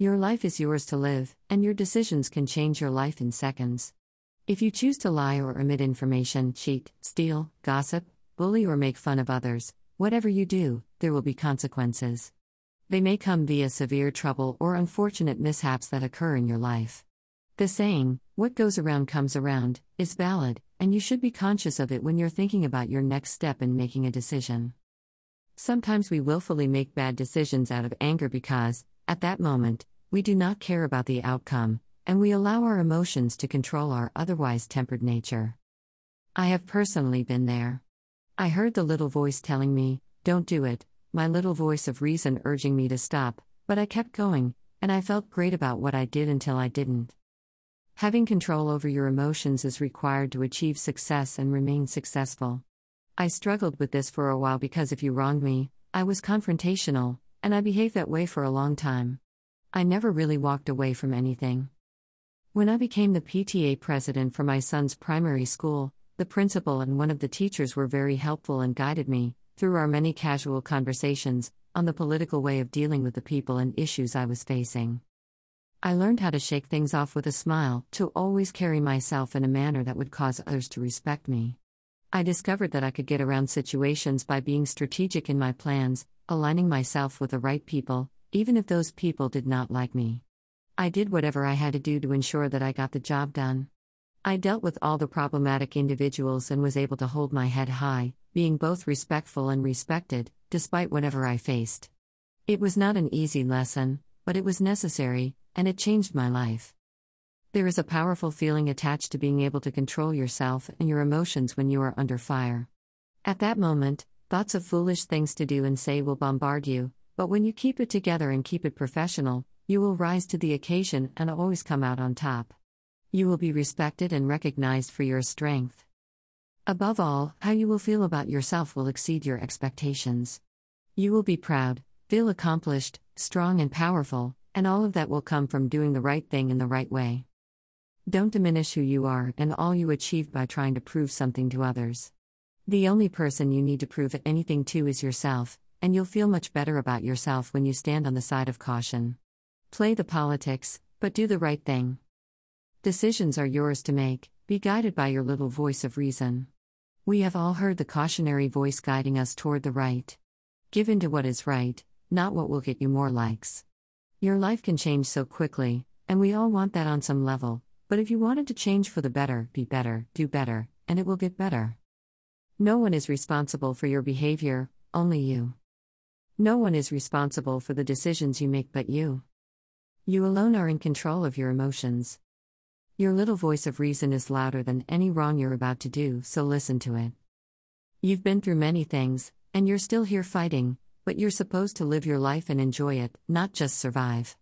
Your life is yours to live, and your decisions can change your life in seconds. If you choose to lie or omit information, cheat, steal, gossip, bully, or make fun of others, whatever you do, there will be consequences. They may come via severe trouble or unfortunate mishaps that occur in your life. The saying, what goes around comes around, is valid, and you should be conscious of it when you're thinking about your next step in making a decision. Sometimes we willfully make bad decisions out of anger because, at that moment, we do not care about the outcome, and we allow our emotions to control our otherwise tempered nature. I have personally been there. I heard the little voice telling me, Don't do it, my little voice of reason urging me to stop, but I kept going, and I felt great about what I did until I didn't. Having control over your emotions is required to achieve success and remain successful. I struggled with this for a while because if you wronged me, I was confrontational, and I behaved that way for a long time. I never really walked away from anything. When I became the PTA president for my son's primary school, the principal and one of the teachers were very helpful and guided me, through our many casual conversations, on the political way of dealing with the people and issues I was facing. I learned how to shake things off with a smile, to always carry myself in a manner that would cause others to respect me. I discovered that I could get around situations by being strategic in my plans, aligning myself with the right people, even if those people did not like me. I did whatever I had to do to ensure that I got the job done. I dealt with all the problematic individuals and was able to hold my head high, being both respectful and respected, despite whatever I faced. It was not an easy lesson, but it was necessary, and it changed my life. There is a powerful feeling attached to being able to control yourself and your emotions when you are under fire. At that moment, thoughts of foolish things to do and say will bombard you, but when you keep it together and keep it professional, you will rise to the occasion and always come out on top. You will be respected and recognized for your strength. Above all, how you will feel about yourself will exceed your expectations. You will be proud, feel accomplished, strong, and powerful, and all of that will come from doing the right thing in the right way. Don't diminish who you are and all you achieved by trying to prove something to others. The only person you need to prove anything to is yourself, and you'll feel much better about yourself when you stand on the side of caution. Play the politics, but do the right thing. Decisions are yours to make, be guided by your little voice of reason. We have all heard the cautionary voice guiding us toward the right. Give in to what is right, not what will get you more likes. Your life can change so quickly, and we all want that on some level, but if you wanted to change for the better, be better, do better, and it will get better. No one is responsible for your behavior, only you. No one is responsible for the decisions you make but you. You alone are in control of your emotions. Your little voice of reason is louder than any wrong you're about to do, so listen to it. You've been through many things, and you're still here fighting, but you're supposed to live your life and enjoy it, not just survive.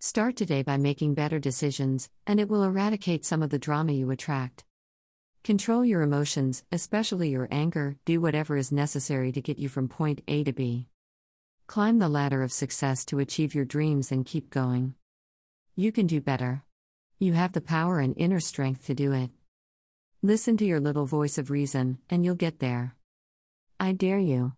Start today by making better decisions, and it will eradicate some of the drama you attract. Control your emotions, especially your anger, do whatever is necessary to get you from point A to B. Climb the ladder of success to achieve your dreams and keep going. You can do better. You have the power and inner strength to do it. Listen to your little voice of reason, and you'll get there. I dare you.